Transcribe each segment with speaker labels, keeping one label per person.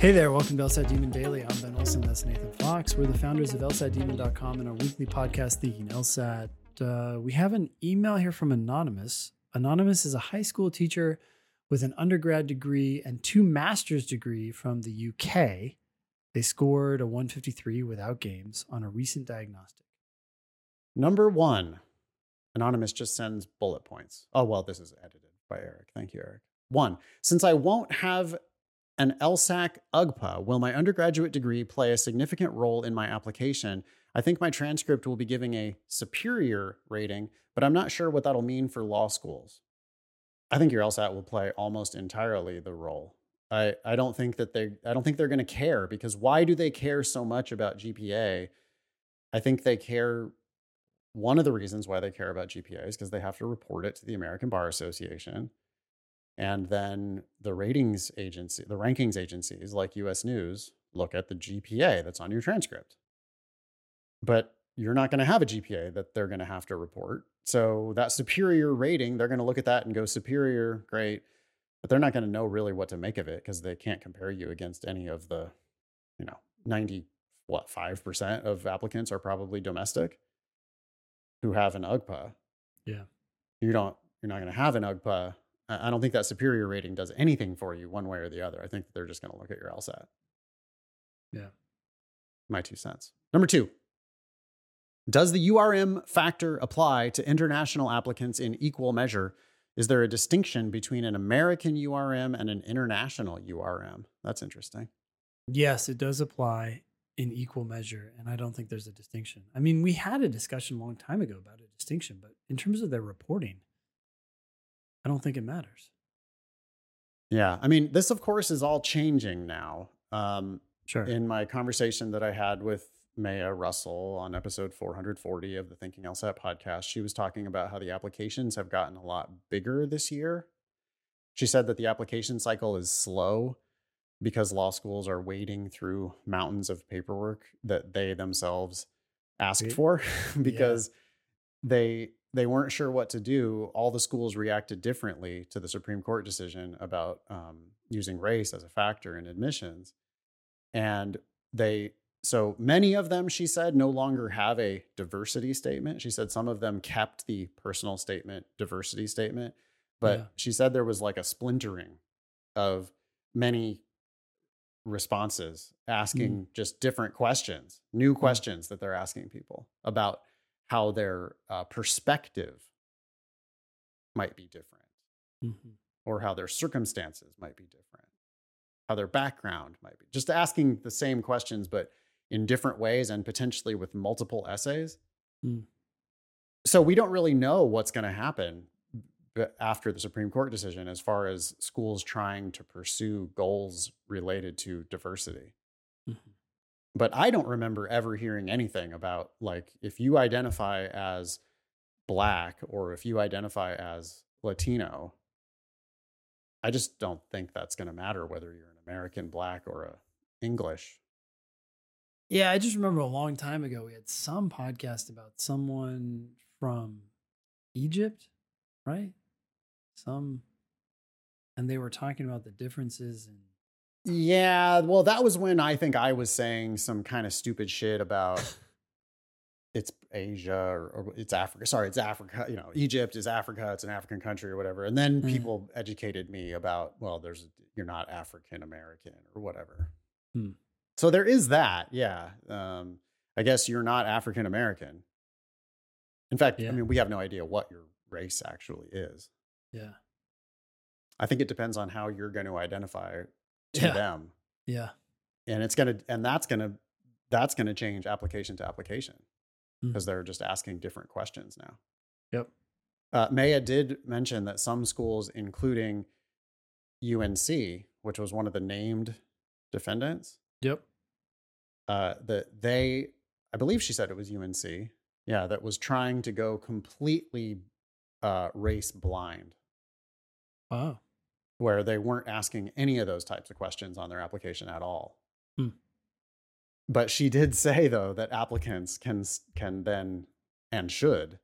Speaker 1: Hey there, welcome to LSAT Demon Daily. I'm Ben Olson, that's Nathan Fox. We're the founders of LSATdemon.com and our weekly podcast, Thinking LSAT. Uh, we have an email here from Anonymous. Anonymous is a high school teacher with an undergrad degree and two master's degree from the UK. They scored a 153 without games on a recent diagnostic.
Speaker 2: Number one, Anonymous just sends bullet points. Oh, well, this is edited by Eric. Thank you, Eric. One, since I won't have an LSAC UGPA, will my undergraduate degree play a significant role in my application? I think my transcript will be giving a superior rating, but I'm not sure what that'll mean for law schools. I think your LSAT will play almost entirely the role. I, I don't think that they I don't think they're going to care because why do they care so much about GPA? I think they care one of the reasons why they care about GPA is because they have to report it to the American Bar Association. And then the ratings agency, the rankings agencies like US News look at the GPA that's on your transcript. But you're not going to have a GPA that they're going to have to report. So that superior rating, they're going to look at that and go superior, great. But they're not going to know really what to make of it because they can't compare you against any of the, you know, 90, what, 5% of applicants are probably domestic who have an UGPA.
Speaker 1: Yeah.
Speaker 2: You don't, you're not going to have an UGPA I don't think that superior rating does anything for you one way or the other. I think they're just going to look at your LSAT.
Speaker 1: Yeah.
Speaker 2: My two cents. Number two, does the URM factor apply to international applicants in equal measure? Is there a distinction between an American URM and an international URM? That's interesting.
Speaker 1: Yes, it does apply in equal measure. And I don't think there's a distinction. I mean, we had a discussion a long time ago about a distinction, but in terms of their reporting, I don't think it matters.
Speaker 2: Yeah. I mean, this, of course, is all changing now. Um,
Speaker 1: sure.
Speaker 2: In my conversation that I had with Maya Russell on episode 440 of the Thinking LSAT podcast, she was talking about how the applications have gotten a lot bigger this year. She said that the application cycle is slow because law schools are wading through mountains of paperwork that they themselves asked for because yeah. they they weren't sure what to do. All the schools reacted differently to the Supreme Court decision about um, using race as a factor in admissions. And they, so many of them, she said, no longer have a diversity statement. She said some of them kept the personal statement, diversity statement, but yeah. she said there was like a splintering of many responses asking mm. just different questions, new mm. questions that they're asking people about how their uh, perspective might be different mm-hmm. or how their circumstances might be different how their background might be just asking the same questions but in different ways and potentially with multiple essays mm. so we don't really know what's going to happen after the supreme court decision as far as schools trying to pursue goals related to diversity but I don't remember ever hearing anything about like if you identify as black or if you identify as Latino, I just don't think that's going to matter whether you're an American black or a English.
Speaker 1: Yeah, I just remember a long time ago we had some podcast about someone from Egypt, right? Some and they were talking about the differences in
Speaker 2: yeah, well, that was when I think I was saying some kind of stupid shit about it's Asia or, or, it's Africa. Sorry, it's Africa. You know, Egypt is Africa. It's an African country or whatever. And then mm. people educated me about, well, there's you're not African American or whatever. Mm. So there is that. Yeah. Um, I guess you're not African American. In fact, yeah. I mean, we have no idea what your race actually is.
Speaker 1: Yeah.
Speaker 2: I think it depends on how you're going to identify to
Speaker 1: yeah.
Speaker 2: them.
Speaker 1: Yeah.
Speaker 2: And it's going to, and that's going to, that's going to change application to application because mm. they're just asking different questions now.
Speaker 1: Yep.
Speaker 2: Uh, Maya did mention that some schools, including UNC, which was one of the named defendants.
Speaker 1: Yep.
Speaker 2: Uh, that they, I believe she said it was UNC. Yeah, that was trying to go completely uh, race blind.
Speaker 1: Wow
Speaker 2: where they weren't asking any of those types of questions on their application at all. Hmm. But she did say though that applicants can can then and should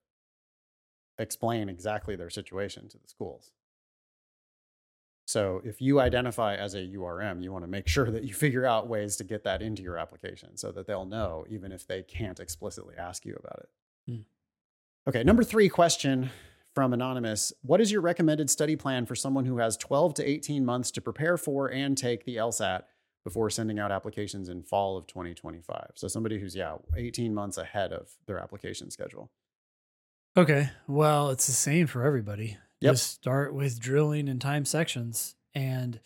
Speaker 2: explain exactly their situation to the schools. So if you identify as a URM, you want to make sure that you figure out ways to get that into your application so that they'll know, even if they can't explicitly ask you about it.
Speaker 1: Hmm.
Speaker 2: Okay, number three question from Anonymous What is your recommended study plan for someone who has 12 to 18 months to prepare for and take the LSAT before sending out applications in fall of 2025? So somebody who's, yeah, 18 months ahead of their application schedule.
Speaker 1: Okay. Well, it's the same for everybody.
Speaker 2: Yep.
Speaker 1: Just start with drilling and time sections. And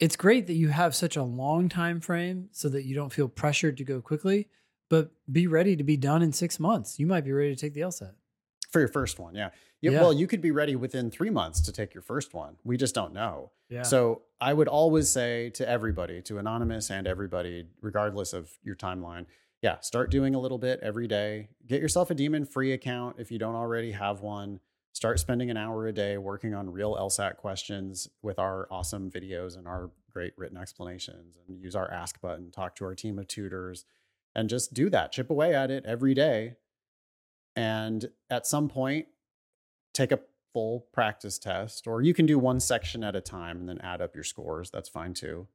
Speaker 1: it's great that you have such a long time frame so that you don't feel pressured to go quickly, but be ready to be done in six months. You might be ready to take the LSAT.
Speaker 2: For your first one, yeah. yeah. Well, you could be ready within three months to take your first one. We just don't know.
Speaker 1: Yeah.
Speaker 2: So I would always say to everybody, to anonymous and everybody, regardless of your timeline, yeah, start doing a little bit every day. Get yourself a demon free account if you don't already have one. Start spending an hour a day working on real LSAT questions with our awesome videos and our great written explanations and use our ask button, talk to our team of tutors and just do that. Chip away at it every day. And at some point, take a full practice test, or you can do one section at a time and then add up your scores. That's fine too.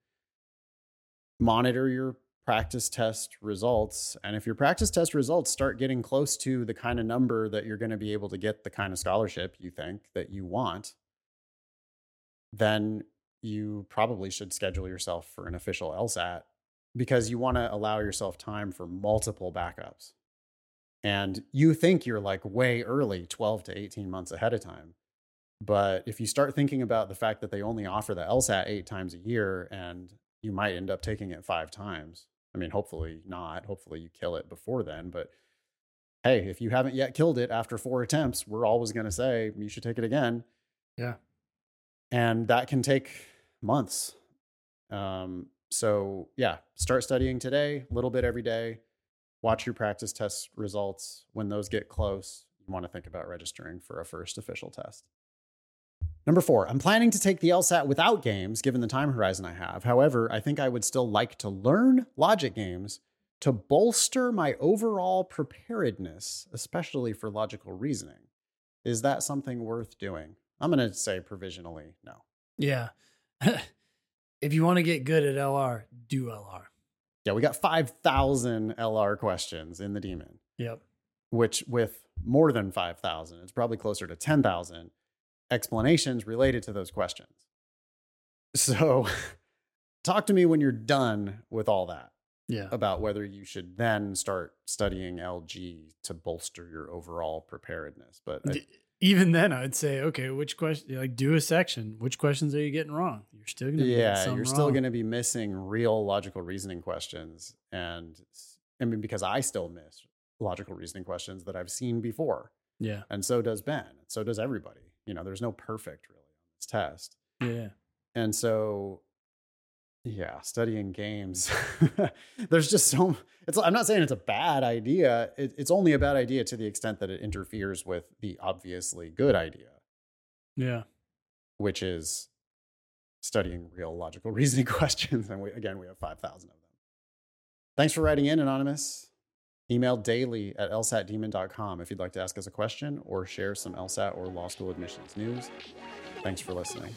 Speaker 2: Monitor your practice test results. And if your practice test results start getting close to the kind of number that you're going to be able to get the kind of scholarship you think that you want, then you probably should schedule yourself for an official LSAT because you want to allow yourself time for multiple backups. And you think you're like way early, 12 to 18 months ahead of time. But if you start thinking about the fact that they only offer the LSAT eight times a year and you might end up taking it five times, I mean, hopefully not. Hopefully you kill it before then. But hey, if you haven't yet killed it after four attempts, we're always going to say you should take it again.
Speaker 1: Yeah.
Speaker 2: And that can take months. Um, so, yeah, start studying today, a little bit every day. Watch your practice test results. When those get close, you want to think about registering for a first official test. Number four, I'm planning to take the LSAT without games given the time horizon I have. However, I think I would still like to learn logic games to bolster my overall preparedness, especially for logical reasoning. Is that something worth doing? I'm going to say provisionally no.
Speaker 1: Yeah. if you want to get good at LR, do LR.
Speaker 2: Yeah, we got 5,000 LR questions in the demon,
Speaker 1: Yep.
Speaker 2: which with more than 5,000, it's probably closer to 10,000 explanations related to those questions. So talk to me when you're done with all that
Speaker 1: Yeah.
Speaker 2: about whether you should then start studying LG to bolster your overall preparedness. But I-
Speaker 1: Even then, I'd say, okay, which question, like, do a section. Which questions are you getting wrong? You're still going to
Speaker 2: yeah, you're still going to be missing real logical reasoning questions. And I mean, because I still miss logical reasoning questions that I've seen before.
Speaker 1: Yeah.
Speaker 2: And so does Ben. And so does everybody. You know, there's no perfect really on this test.
Speaker 1: Yeah.
Speaker 2: And so, yeah, studying games, there's just so, it's, I'm not saying it's a bad idea. It, it's only a bad idea to the extent that it interferes with the obviously good idea,
Speaker 1: Yeah.
Speaker 2: which is studying real logical reasoning questions. And we, again, we have 5,000 of them. Thanks for writing in, Anonymous. Email daily at lsatdemon.com if you'd like to ask us a question or share some LSAT or law school admissions news. Thanks for listening.